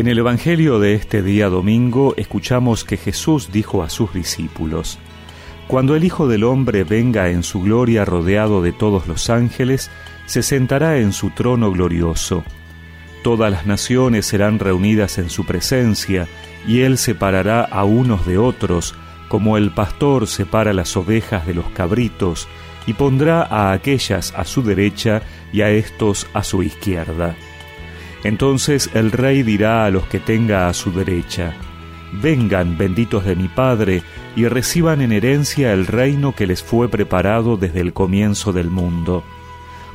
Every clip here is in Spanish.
En el Evangelio de este día domingo escuchamos que Jesús dijo a sus discípulos, Cuando el Hijo del Hombre venga en su gloria rodeado de todos los ángeles, se sentará en su trono glorioso. Todas las naciones serán reunidas en su presencia, y él separará a unos de otros, como el pastor separa las ovejas de los cabritos, y pondrá a aquellas a su derecha y a estos a su izquierda. Entonces el rey dirá a los que tenga a su derecha, Vengan, benditos de mi Padre, y reciban en herencia el reino que les fue preparado desde el comienzo del mundo.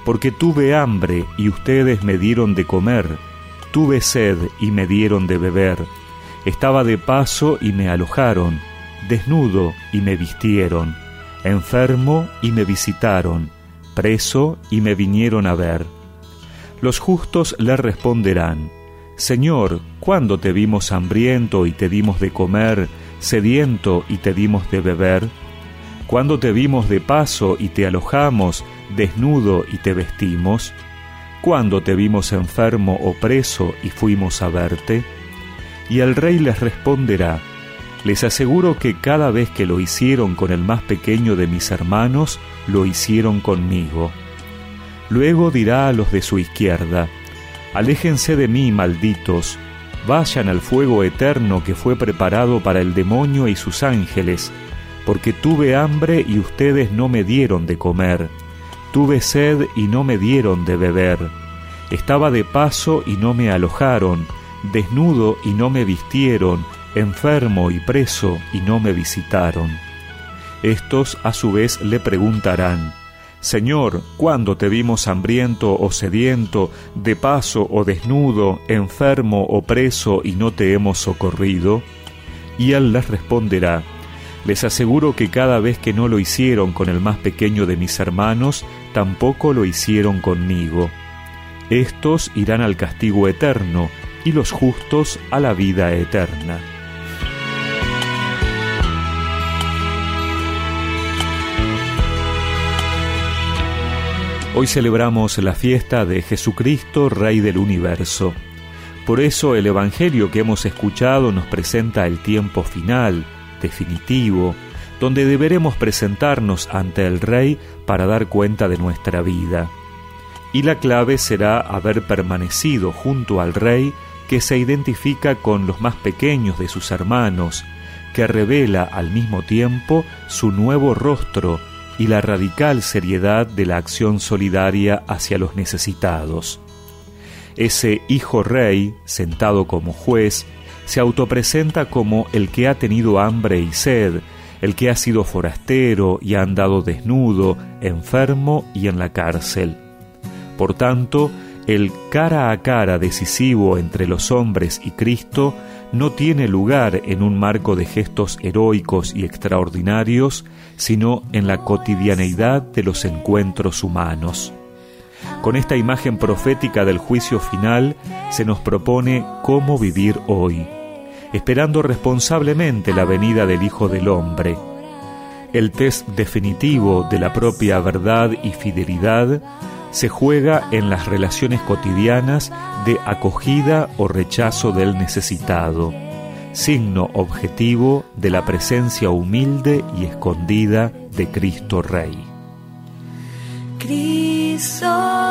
Porque tuve hambre y ustedes me dieron de comer, tuve sed y me dieron de beber, estaba de paso y me alojaron, desnudo y me vistieron, enfermo y me visitaron, preso y me vinieron a ver. Los justos le responderán, Señor, ¿cuándo te vimos hambriento y te dimos de comer, sediento y te dimos de beber? ¿Cuándo te vimos de paso y te alojamos, desnudo y te vestimos? ¿Cuándo te vimos enfermo o preso y fuimos a verte? Y el rey les responderá, les aseguro que cada vez que lo hicieron con el más pequeño de mis hermanos, lo hicieron conmigo. Luego dirá a los de su izquierda, Aléjense de mí, malditos, vayan al fuego eterno que fue preparado para el demonio y sus ángeles, porque tuve hambre y ustedes no me dieron de comer, tuve sed y no me dieron de beber, estaba de paso y no me alojaron, desnudo y no me vistieron, enfermo y preso y no me visitaron. Estos a su vez le preguntarán, Señor, ¿cuándo te vimos hambriento o sediento, de paso o desnudo, enfermo o preso y no te hemos socorrido? Y él les responderá, les aseguro que cada vez que no lo hicieron con el más pequeño de mis hermanos, tampoco lo hicieron conmigo. Estos irán al castigo eterno y los justos a la vida eterna. Hoy celebramos la fiesta de Jesucristo, Rey del universo. Por eso el Evangelio que hemos escuchado nos presenta el tiempo final, definitivo, donde deberemos presentarnos ante el Rey para dar cuenta de nuestra vida. Y la clave será haber permanecido junto al Rey que se identifica con los más pequeños de sus hermanos, que revela al mismo tiempo su nuevo rostro y la radical seriedad de la acción solidaria hacia los necesitados. Ese hijo rey, sentado como juez, se autopresenta como el que ha tenido hambre y sed, el que ha sido forastero y ha andado desnudo, enfermo y en la cárcel. Por tanto, el cara a cara decisivo entre los hombres y Cristo no tiene lugar en un marco de gestos heroicos y extraordinarios, sino en la cotidianeidad de los encuentros humanos. Con esta imagen profética del juicio final se nos propone cómo vivir hoy, esperando responsablemente la venida del Hijo del Hombre. El test definitivo de la propia verdad y fidelidad se juega en las relaciones cotidianas de acogida o rechazo del necesitado, signo objetivo de la presencia humilde y escondida de Cristo Rey. Cristo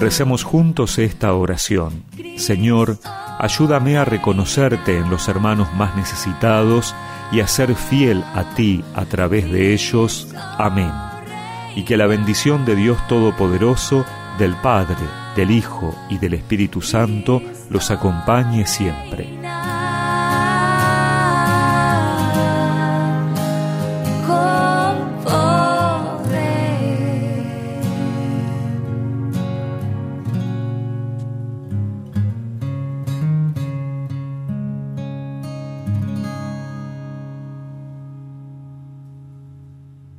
recemos juntos esta oración. Señor, ayúdame a reconocerte en los hermanos más necesitados y a ser fiel a ti a través de ellos. Amén. Y que la bendición de Dios Todopoderoso, del Padre, del Hijo y del Espíritu Santo los acompañe siempre.